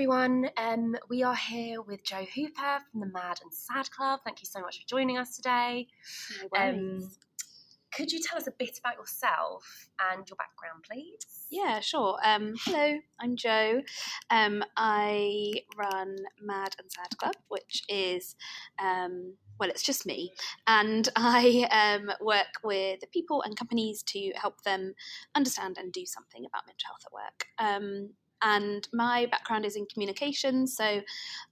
everyone. Um, we are here with Joe Hooper from the Mad and Sad Club. Thank you so much for joining us today. No Um, could you tell us a bit about yourself and your background, please? Yeah, sure. Um, hello, I'm Joe. Um, I run Mad and Sad Club, which is, um, well, it's just me. And I um, work with people and companies to help them understand and do something about mental health at work. Um, and my background is in communications, so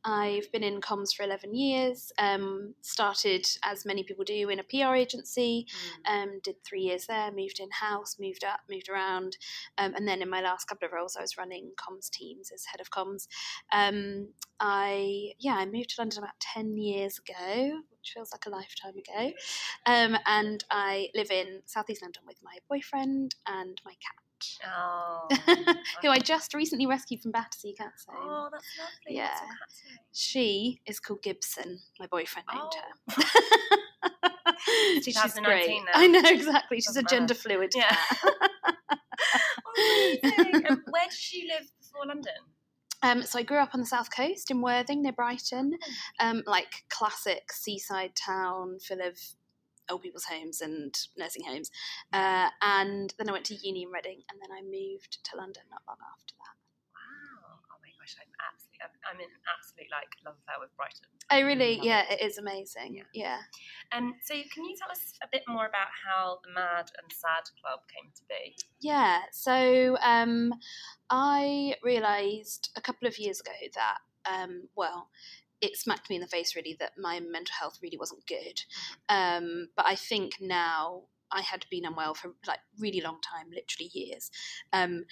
I've been in comms for 11 years. Um, started, as many people do, in a PR agency, um, did three years there, moved in house, moved up, moved around, um, and then in my last couple of roles, I was running comms teams as head of comms. Um, I yeah, I moved to London about ten years ago, which feels like a lifetime ago, um, and I live in southeast London with my boyfriend and my cat. Oh, Who I just recently rescued from Battersea Cats Home. oh, that's lovely. Yeah. Your? She is called Gibson. My boyfriend named Oh. her. She's 2019 great. I know exactly. She's Doesn't a gender fluid Yeah. Amazing. um, where did you live before London? Um, so I grew up on the south coast in Worthing near Brighton, Hmm. um, like classic seaside town full of old people's homes and nursing homes. Uh, and then I went to uni in Reading, and then I moved to London not long after that. Wow. Oh my gosh, I'm absolutely, I'm, I'm in absolute like love affair with Brighton. Oh, really? Yeah, it is amazing. Yeah. Yeah. Um, so can you tell us a bit more about how the Mad and Sad Club came to be? Yeah, so um, I realised a couple of years ago that, um, well, it smacked me in the face really that my mental health really wasn't good. Um, but I think now I had been unwell for like really long time, literally years. Um,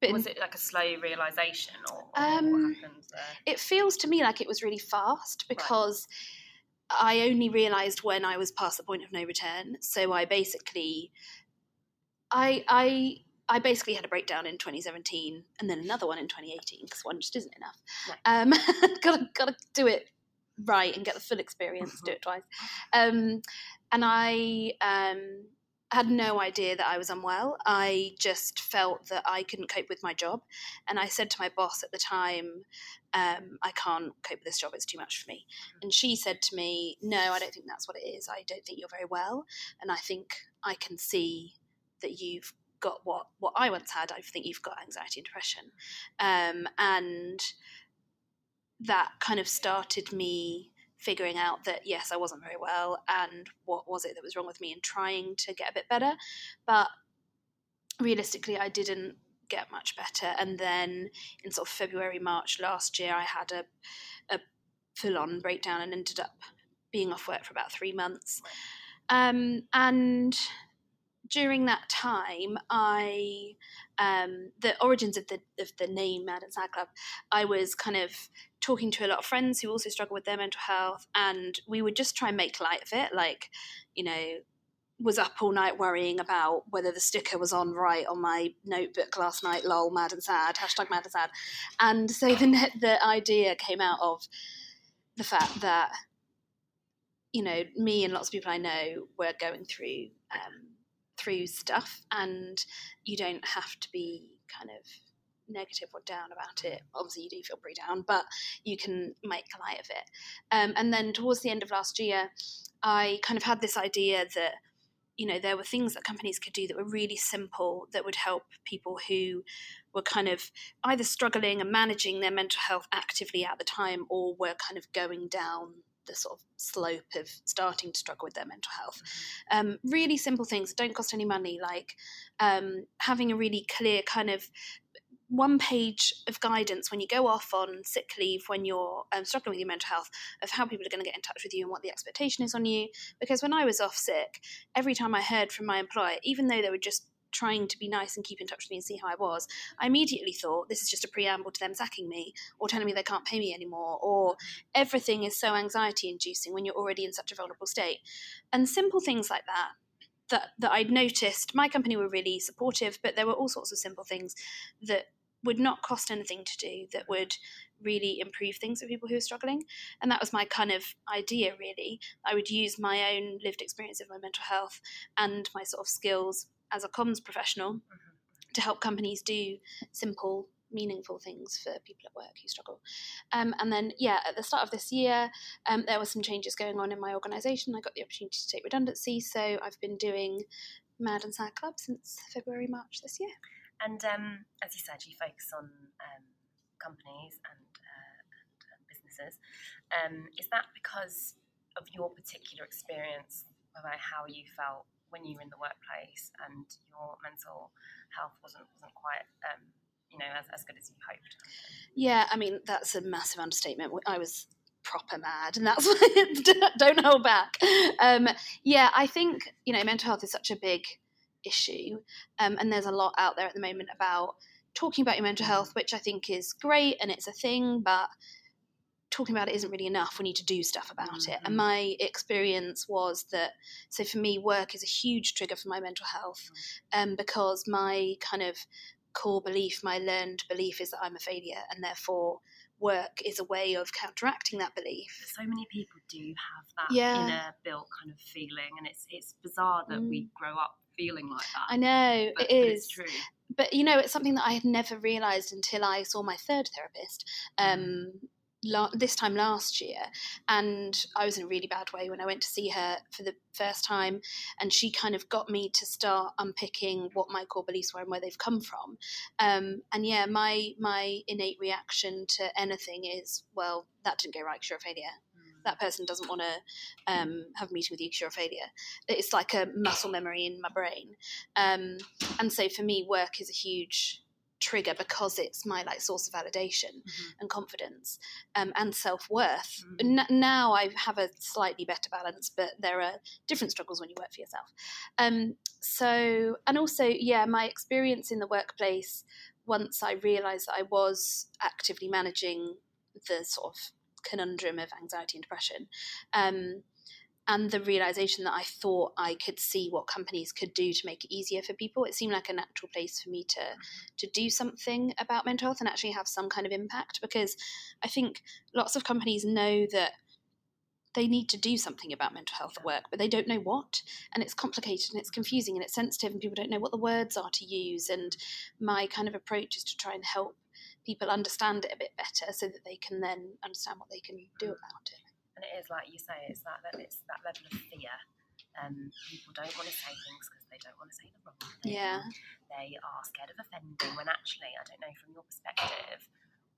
but Was it like a slow realization, or, or Um, what happened there? it feels to me like it was really fast because I only realised when I was past the point of no return. So I basically, I I I basically had a breakdown in 2017 and then another one in 2018 because one just isn't enough. No. Um, gotta gotta do it right and get the full experience. do it twice. Um, and I um, had no idea that I was unwell. I just felt that I couldn't cope with my job, and I said to my boss at the time, um, "I can't cope with this job. It's too much for me." And she said to me, "No, I don't think that's what it is. I don't think you're very well, and I think I can see that you've." Got what what I once had. I think you've got anxiety and depression, um, and that kind of started me figuring out that yes, I wasn't very well, and what was it that was wrong with me, and trying to get a bit better. But realistically, I didn't get much better. And then in sort of February, March last year, I had a a full on breakdown and ended up being off work for about three months. Um, and during that time, I um, the origins of the of the name Mad and Sad Club, I was kind of talking to a lot of friends who also struggle with their mental health, and we would just try and make light of it. Like, you know, was up all night worrying about whether the sticker was on right on my notebook last night. Lol, mad and sad. Hashtag mad and sad. And so the the idea came out of the fact that you know me and lots of people I know were going through um, through stuff, and you don't have to be kind of negative or down about it. Obviously, you do feel pretty down, but you can make light of it. Um, and then towards the end of last year, I kind of had this idea that you know there were things that companies could do that were really simple that would help people who were kind of either struggling and managing their mental health actively at the time or were kind of going down the sort of slope of starting to struggle with their mental health. Um, really simple things that don't cost any money, like um, having a really clear kind of one page of guidance when you go off on sick leave when you're um, struggling with your mental health of how people are going to get in touch with you and what the expectation is on you. Because when I was off sick, every time I heard from my employer, even though they were just trying to be nice and keep in touch with me and see how I was, I immediately thought this is just a preamble to them sacking me or telling me they can't pay me anymore or everything is so anxiety inducing when you're already in such a vulnerable state. And simple things like that that that I'd noticed my company were really supportive, but there were all sorts of simple things that would not cost anything to do that would really improve things for people who are struggling. And that was my kind of idea, really. I would use my own lived experience of my mental health and my sort of skills as a comms professional to help companies do simple meaningful things for people at work who struggle. Um, and then, yeah, at the start of this year, um, there were some changes going on in my organisation. I got the opportunity to take redundancy, so I've been doing Mad and Sad Club since February, March this year. And um, as you said, you focus on um, companies and, uh, and, and businesses. Um, is that because of your particular experience about how you felt when you were in the workplace and your mental health wasn't wasn't quite um, you know as, as good as you hoped? Yeah, I mean that's a massive understatement. I was proper mad, and that's don't hold back. Um, yeah, I think you know mental health is such a big issue, um, and there's a lot out there at the moment about talking about your mental health, which I think is great and it's a thing, but talking about it isn't really enough. We need to do stuff about mm-hmm. it. And mm-hmm. my experience was that, so for me, work is a huge trigger for my mental health mm-hmm. um, because my kind of core belief, my learned belief is that I'm a failure and therefore work is a way of counteracting that belief. So many people do have that yeah. inner built kind of feeling and it's it's bizarre that mm. we grow up feeling like that. I know, but, it is. But true. But you know, it's something that I had never realised until I saw my third therapist. Um, mm la- this time last year, and I was in a really bad way when I went to see her for the first time, and she kind of got me to start unpicking what my core beliefs were and where they've come from. Um, and yeah, my my innate reaction to anything is, well, that didn't go right because you're a failure hmm. that person doesn't want to um, have a meeting with you because you're a failure. It's like a muscle memory in my brain. Um, and so for me, work is a huge trigger because it's my like source of validation mm-hmm. and confidence um, and self-worth mm-hmm. N- now i have a slightly better balance but there are different struggles when you work for yourself um, so and also yeah my experience in the workplace once i realized that i was actively managing the sort of conundrum of anxiety and depression um, and the realization that I thought I could see what companies could do to make it easier for people. It seemed like a natural place for me to mm-hmm. to do something about mental health and actually have some kind of impact because I think lots of companies know that they need to do something about mental health at work, but they don't know what. And it's complicated and it's confusing and it's sensitive and people don't know what the words are to use. And my kind of approach is to try and help people understand it a bit better so that they can then understand what they can do mm-hmm. about it and it is like you say, it's that it's that level of fear. Um, people don't want to say things because they don't want to say the wrong thing. Yeah. They are scared of offending. When actually, I don't know from your perspective,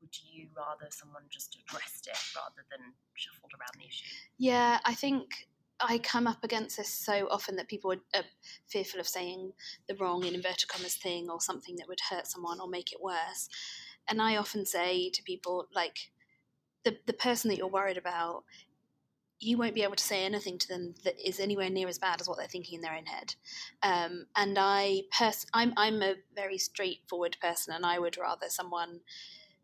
would you rather someone just addressed it rather than shuffled around the issue? Yeah, I think I come up against this so often that people are fearful of saying the wrong in inverted commas thing or something that would hurt someone or make it worse. And I often say to people, like, the, the person that you're worried about you won't be able to say anything to them that is anywhere near as bad as what they're thinking in their own head. Um, and I, pers- I'm, I'm a very straightforward person, and I would rather someone,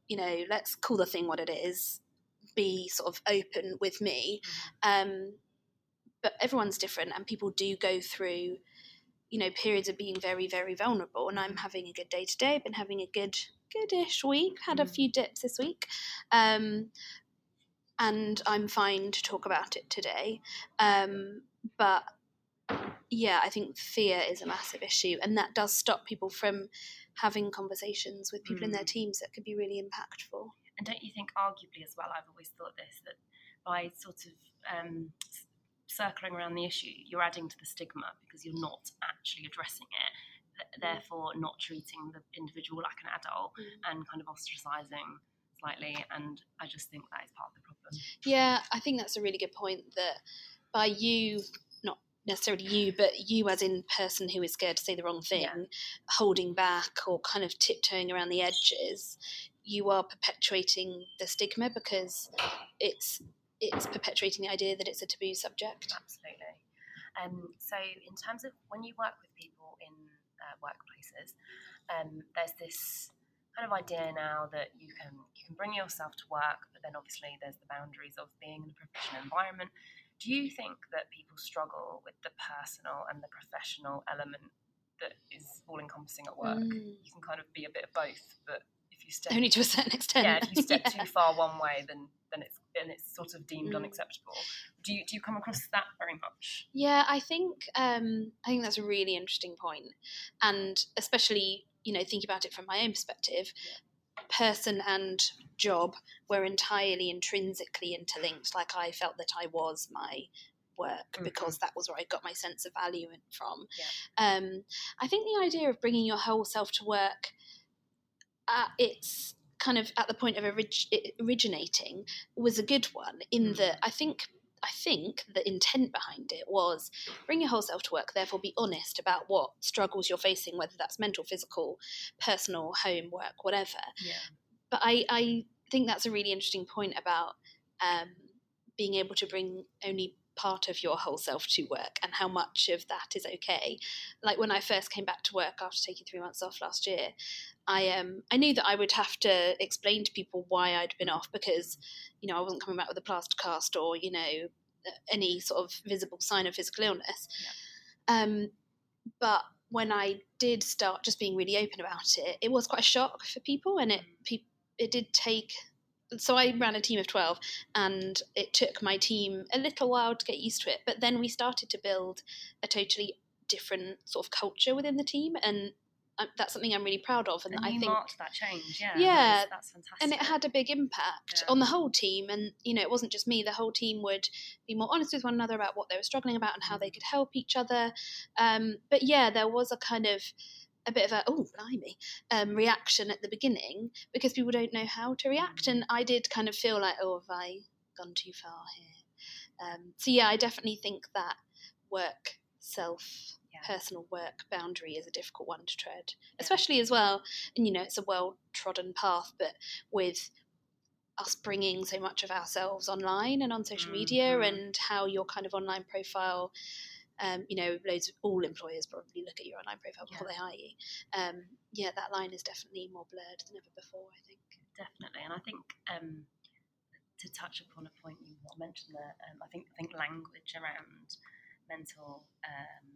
you know, let's call the thing what it is, be sort of open with me. Mm-hmm. Um, but everyone's different, and people do go through, you know, periods of being very, very vulnerable. And I'm having a good day today. I've been having a good, goodish week. Had a mm. few dips this week. Um, and I'm fine to talk about it today. Um, but yeah, I think fear is a massive issue, and that does stop people from having conversations with people mm. in their mm. teams that could be really impactful. And don't you think, arguably, as well, I've always thought this that by sort of um, circling around the issue, you're adding to the stigma because you're not actually addressing it. Therefore, not treating the individual like an adult mm. and kind of ostracizing slightly, and I just think that is part of the problem. Yeah, I think that's a really good point. That by you, not necessarily you, but you as in person who is scared to say the wrong thing, yeah. holding back or kind of tiptoeing around the edges, you are perpetuating the stigma because it's it's perpetuating the idea that it's a taboo subject. Absolutely. Um, so, in terms of when you work with people in uh, workplaces, um, there's this kind of idea now that you can you can bring yourself to work, but then obviously there's the boundaries of being in a professional environment. Do you think that people struggle with the personal and the professional element that is all encompassing at work? Mm. You can kind of be a bit of both, but if you step only to a certain extent, yeah, if you step yeah. too far one way, then then it's and it's sort of deemed mm. unacceptable. Do you do you come across that very much? Yeah, I think um, I think that's a really interesting point, and especially you know, thinking about it from my own perspective, person and job were entirely intrinsically interlinked. Like I felt that I was my work Mhm. because that was where I got my sense of value in- from. Yeah. Um, I think the idea of bringing your whole self to work at its kind of at the point of orig- originating was a good one in Mm. that I think I think the intent behind it was bring your whole self to work, therefore be honest about what struggles you're facing, whether that's mental, physical, personal, home, work, whatever. Yeah. But I, I think that's a really interesting point about um, being able to bring only part of your whole self to work and how much of that is okay. Like when I first came back to work after taking three months off last year, I um I knew that I would have to explain to people why I'd been off because you know I wasn't coming back with a plaster cast or you know any sort of visible sign of physical illness. Um, but when I did start just being really open about it, it was quite a shock for people, and it pe- it did take. So I ran a team of twelve, and it took my team a little while to get used to it. But then we started to build a totally different sort of culture within the team, and uh, that's something I'm really proud of. And, And I think marked that change, yeah. Yeah, that is- that's fantastic. and it had a big impact Yeah. on the whole team and you know it wasn't just me the whole team would be more honest with one another about what they were struggling about and how they could help each other um, but yeah there was a kind of a bit of a oh blimey um, reaction at the beginning because people don't know how to react and i did kind of feel like oh have i gone too far here um, so yeah i definitely think that work self Yeah. personal work boundary is a difficult one to tread especially as well and you know it's a well trodden path but with us bringing so much of ourselves online and on social media Mhm. and how your kind of online profile um, you know loads of all employers probably look at your online profile before they hire you um, yeah that line is definitely more blurred than ever before i think definitely. And I think um, to touch upon a point you mentioned there, um, I think I think language around mental um,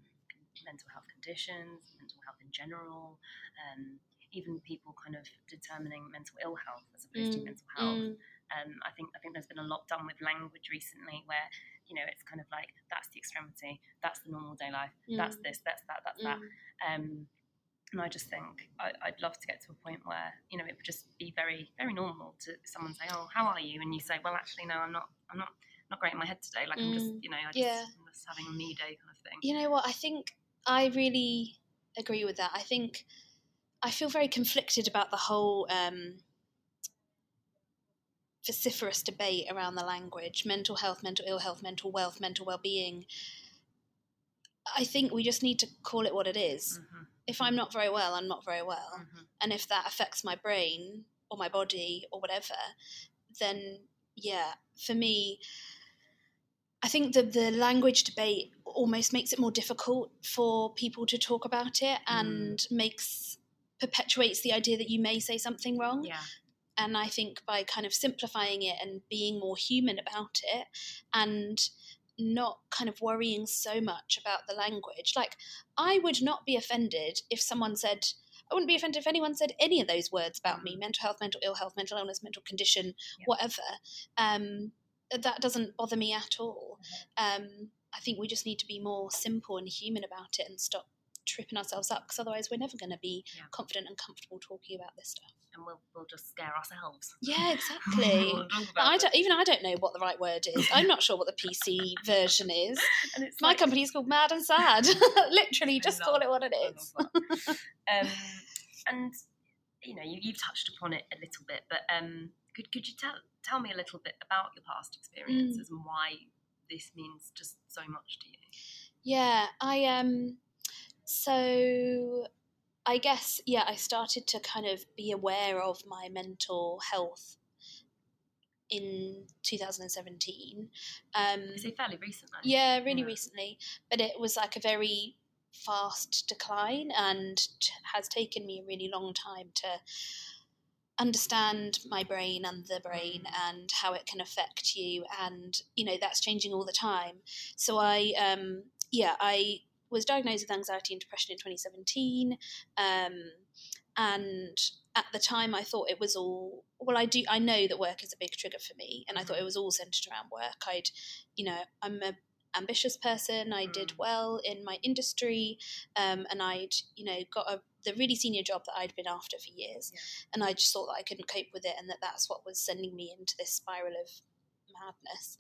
mental health conditions, mental health in general, um, even people kind of determining mental ill health as opposed to Mm, mental health. Mm, Um, I think I think there's been a lot done with language recently, where you know it's kind of like that's the extremity, that's the normal day life, that's Mm. this, that's that, that's that. mm, Um, and I just think I, I'd love to get to a point where you know it would just be very very normal to someone say, "Oh, how are you?" and you say, "Well, actually, no, I'm not. I'm not not great in my head today. Like I'm just Mm, you know I just, yeah. I'm just having a me day kind of thing." you know what i think i really agree with that i think i feel very conflicted about the whole um, vociferous debate around the language mental health mental ill health mental wealth mental well-being. I think we just need to call it what it is. Mhm, if i'm not very well i'm not very well. Mhm. and if that affects my brain or my body or whatever then yeah for me i think the the language debate almost makes it more difficult for people to talk about it and makes perpetuates the idea that you may say something wrong. Yeah, and I think by kind of simplifying it and being more human about it and not kind of worrying so much about the language. Like, I would not be offended if someone said, I wouldn't be offended if anyone said any of those words about me mental health, mental ill health, mental illness, mental condition, Yeah. whatever. Um, that doesn't bother me at all. Um, I think we just need to be more simple and human about it and stop tripping ourselves up because otherwise we're never going to be Yeah. confident and comfortable talking about this stuff. and we'll we'll just scare ourselves. Yeah, exactly. We'll talk But about I don't, even I don't know what the right word is. I'm not sure what the PC version is. And it's My like- company is called Mad and Sad. Literally, I just love- call it what it is. um, and you know, you, you've touched upon it a little bit, but um, could could you tell tell me a little bit about your past Mm. experiences and why this means just so much to you? Yeah, I um so I guess yeah, I started to kind of be aware of my mental health in 2017. Um Is it fairly recent? Though? Yeah, really Yeah. recently. But it was like a very fast decline and t- has taken me a really long time to understand my brain and the brain and how it can affect you and you know that's changing all the time so i um yeah i was diagnosed with anxiety and depression in 2017 um and at the time i thought it was all well i do i know that work is a big trigger for me and i thought it was all centered around work i'd you know i'm a ambitious person i did Mm. well in my industry um, and i'd you know got a the really senior job that I'd been after for years, Yeah. and I just thought that I couldn't cope with it, and that that's what was sending me into this spiral of madness.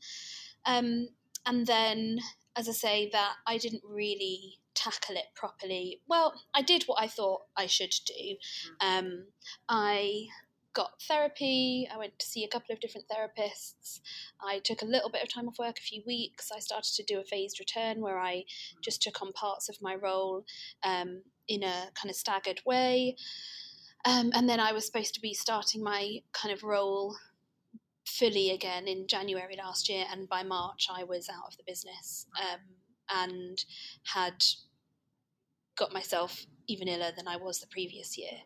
Um, and then, as I say, that I didn't really tackle it properly. Well, I did what I thought I should do. Um, I got therapy. I went to see a couple of different therapists. I took a little bit of time off work, a few weeks. I started to do a phased return where I just took on parts of my role um, in a kind of staggered way. Um, and then I was supposed to be starting my kind of role fully again in January last year, and by March I was out of the business um, and had got myself even iller than I was the previous year,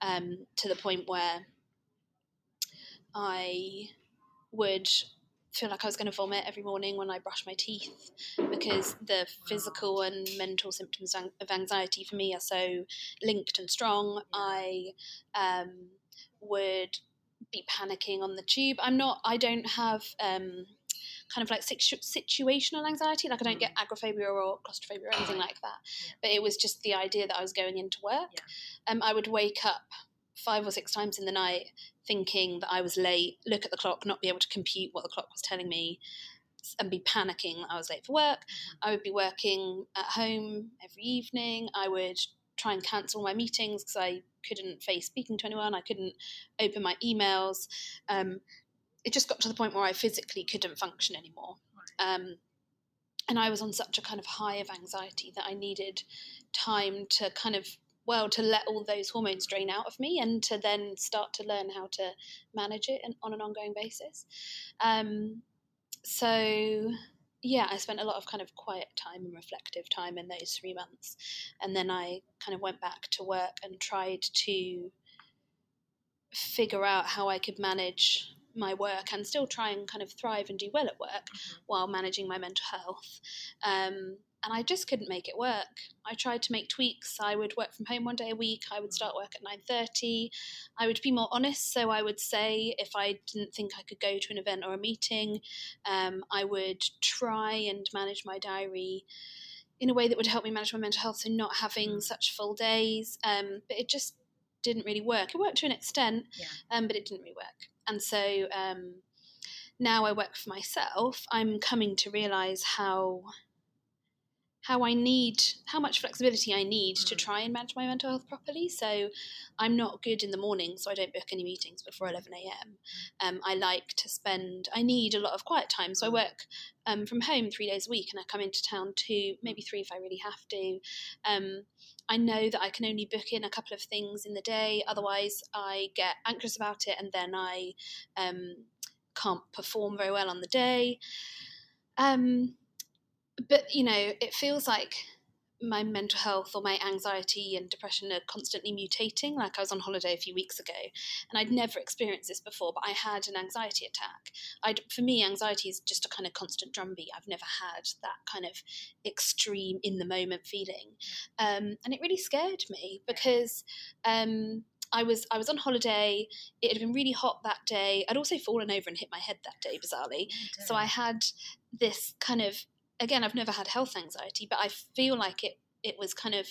um, to the point where I would feel like I was going to vomit every morning when I brushed my teeth because the physical and mental symptoms of anxiety for me are so linked and strong. I um, would be panicking on the tube. I'm not. I don't have. Um, kind of like situ- situational anxiety like i don't get agoraphobia or claustrophobia or anything like that Yeah. but it was just the idea that i was going into work um, i would wake up five or six times in the night thinking that i was late look at the clock not be able to compute what the clock was telling me and be panicking that i was late for work i would be working at home every evening i would try and cancel my meetings because i couldn't face speaking to anyone i couldn't open my emails um, it just got to the point where I physically couldn't function anymore. Um, and I was on such a kind of high of anxiety that I needed time to kind of, well, to let all those hormones drain out of me and to then start to learn how to manage it and, on an ongoing basis. Um, so, yeah, I spent a lot of kind of quiet time and reflective time in those three months. And then I kind of went back to work and tried to figure out how I could manage my work and still try and kind of thrive and do well at work while managing my mental health. Um, and I just couldn't make it work. I tried to make tweaks. I would work from home one day a week. I would start work at nine thirty. I would be more honest, so I would say if I didn't think I could go to an event or a meeting, um, I would try and manage my diary in a way that would help me manage my mental health. So not having such full days, um, but it just didn't really work. It worked to an extent, Yeah. um, but it didn't really work. And so um, now I work for myself. I'm coming to realize how how I need how much flexibility I need to Mm. try and manage my mental health properly. So I'm not good in the morning, so I don't book any meetings before 11 a.m. Um, I like to spend. I need a lot of quiet time, so I Mm. work um, from home three days a week, and I come into town two, maybe three if I really have to. Um, I know that I can only book in a couple of things in the day, otherwise I get anxious about it, and then I um, can't perform very well on the day. Um, but you know, it feels like my mental health or my anxiety and depression are constantly mutating. Like I was on holiday a few weeks ago, and I'd never experienced this before, but I had an anxiety attack. I'd, for me, anxiety is just a kind of constant drumbeat. I've never had that kind of extreme in the moment feeling, um, and it really scared me because. Um, I was I was on holiday. It had been really hot that day. I'd also fallen over and hit my head that day, bizarrely. So I had this kind of again, I've never had health anxiety, but I feel like it it was kind of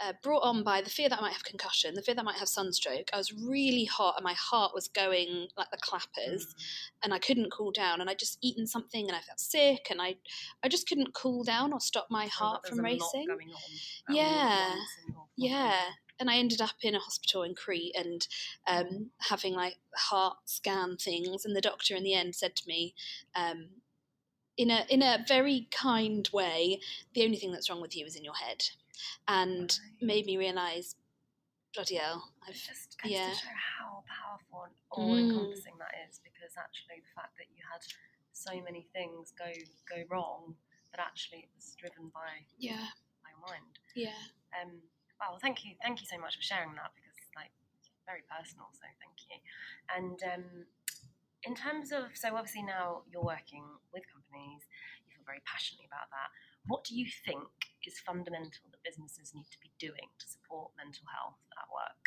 uh, brought on by the fear that I might have concussion, the fear that I might have sunstroke. I was really hot and my heart was going like the clappers, and I couldn't cool down. And I just eaten something and I felt sick, and I I just couldn't cool down or stop my heart from racing. Yeah. Yeah. And I ended up in a hospital in Crete and um, having like heart scan things. And the doctor in the end said to me, um, in a in a very kind way, the only thing that's wrong with you is in your head, and made me realise, bloody hell, I've just goes yeah. to show how powerful and all encompassing that is because actually the fact that you had so many things go go wrong that actually it was driven by, yeah by your mind. yeah Um, wow, thank you, thank you so much for sharing that because like very personal. So thank you. And um, in terms of so obviously now you're working with companies, you feel very passionately about that. What do you think is fundamental that businesses need to be doing to support mental health at work?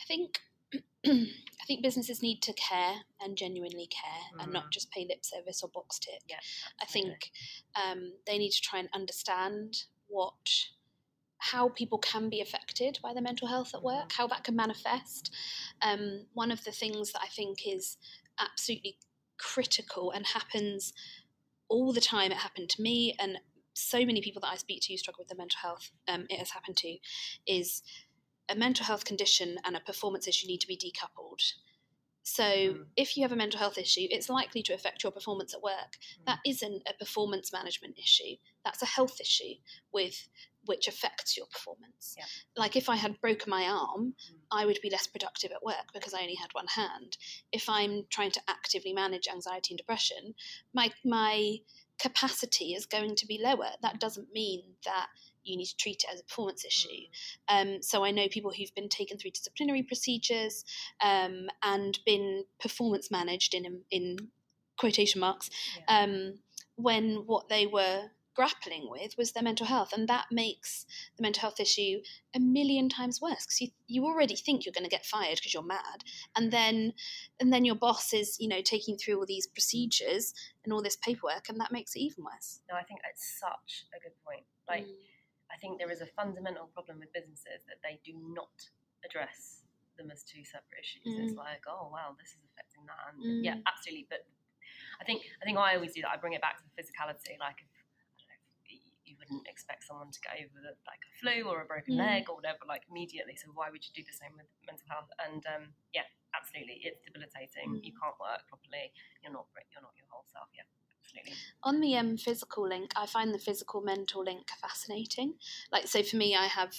I think I think businesses need to care and genuinely care and not Mhm. just pay lip service or box tick. Yeah, I think um, they need to try and understand what how people can be affected by their mental health at work, how that can manifest. Um, one of the things that I think is absolutely critical and happens all the time. It happened to me, and so many people that I speak to who struggle with their mental health, um, it has happened to, is a mental health condition and a performance issue need to be decoupled. So, mm. if you have a mental health issue, it's likely to affect your performance at work. Mm. That isn't a performance management issue. That's a health issue with which affects your performance. Yeah. Like if I had broken my arm, mm. I would be less productive at work because I only had one hand. If I'm trying to actively manage anxiety and depression, my my capacity is going to be lower. That doesn't mean that you need to treat it as a performance issue. Mm. Um, so I know people who've been taken through disciplinary procedures um, and been performance managed in in quotation marks yeah. um, when what they were grappling with was their mental health and that makes the mental health issue a million times worse because you, you already think you're going to get fired because you're mad and then and then your boss is you know taking through all these procedures and all this paperwork and that makes it even worse no i think it's such a good point like mm. i think there is a fundamental problem with businesses that they do not address them as two separate issues mm. it's like oh wow this is affecting that and mm. yeah absolutely but I think I think I always do that. I bring it back to the physicality. Like if someone to get over like a flu or a broken mm. leg or whatever like immediately. So why would you do the same with mental health? And um, yeah, absolutely, it's debilitating. Mm. You can't work properly. You're not you're not your whole self. Yeah. Absolutely. On the um, physical link, I find the physical mental link fascinating. Like, so for me, I have,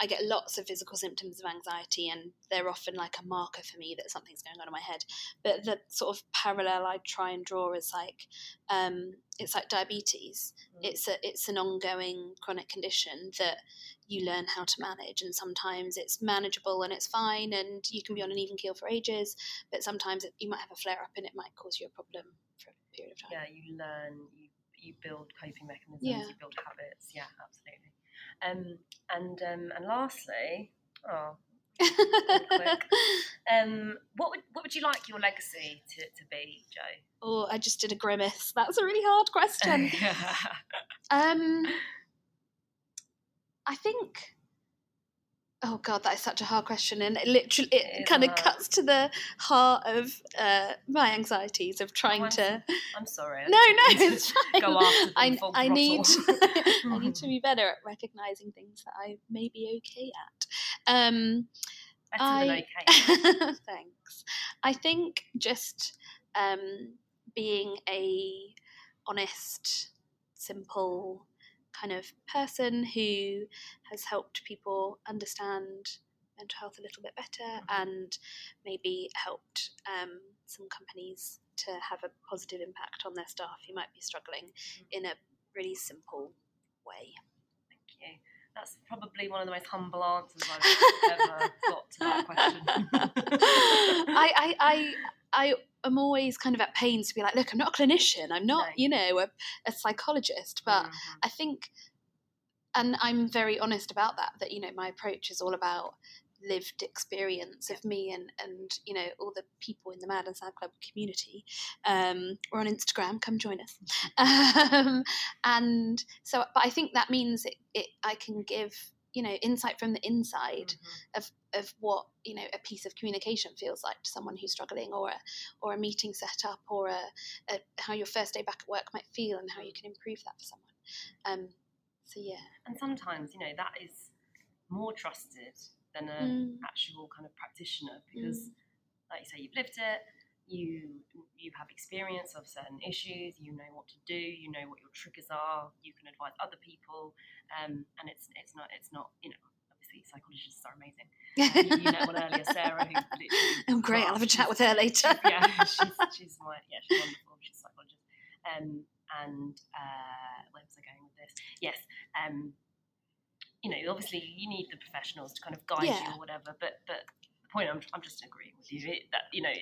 I get lots of physical symptoms of anxiety, and they're often like a marker for me that something's going on in my head. But the sort of parallel I try and draw is like, um, it's like diabetes. Mm. It's a, it's an ongoing chronic condition that you learn how to manage, and sometimes it's manageable and it's fine, and you can be on an even keel for ages. But sometimes it, you might have a flare up, and it might cause you a problem for period of time. Yeah, you learn, you you build coping mechanisms, yeah. you build habits. Yeah, absolutely. Um, and um, and lastly, oh, um, what would what would you like your legacy to, to be, Joe? Oh, I just did a grimace. That's a really hard question. um, I think Oh god, that is such a hard question, and it literally it, it kind of cuts to the heart of uh, my anxieties of trying oh, to. I'm sorry. No, no, it's fine. Go after I, I need I need to be better at recognizing things that I may be okay at. Um, I, okay. thanks. I think just um, being a honest, simple kind of person who has helped people understand mental health a little bit better mm-hmm. and maybe helped um, some companies to have a positive impact on their staff who might be struggling mm-hmm. in a really simple way. Thank you. That's probably one of the most humble answers I've ever got to that question. I, I, I, I am always kind of at pains to be like, look, I'm not a clinician. I'm not, no. you know, a, a psychologist. But mm-hmm. I think, and I'm very honest about that, that, you know, my approach is all about lived experience of me and and you know all the people in the Mad and Sad Club community. Um, we're on Instagram. Come join us. Um, and so, but I think that means it, it I can give you know insight from the inside mm-hmm. of of what you know a piece of communication feels like to someone who's struggling or a or a meeting set up or a, a how your first day back at work might feel and how you can improve that for someone um, so yeah and sometimes you know that is more trusted than an mm. actual kind of practitioner because mm. like you say you've lived it you you have experience of certain issues you know what to do you know what your triggers are you can advise other people um, and it's it's not it's not you know obviously psychologists are amazing you, you met one earlier Sarah oh great I'll have a chat with her later yeah she's, she's my yeah she's wonderful she's a psychologist um, and uh, where was I going with this yes um, you know obviously you need the professionals to kind of guide yeah. you or whatever but but the point I'm, I'm just agreeing with you it, that you know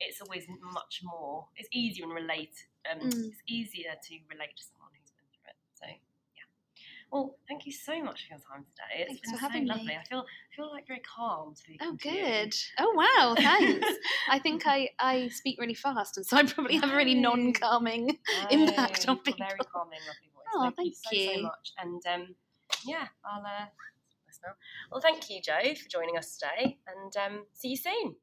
it's always much more. It's easier and relate. Um, mm. It's easier to relate to someone who's been through it. So. Well, thank you so much for your time today. It's thanks been so lovely. Me. I feel I feel like very calm speaking. Oh, good. Oh wow, thanks. I think I I speak really fast, and so I probably have a really non-calming no. impact on people. Very calming, lovely voice. Oh, thank, thank you, so, you so much. And um, yeah, I'll uh, well, thank you, Joe, for joining us today, and um, see you soon.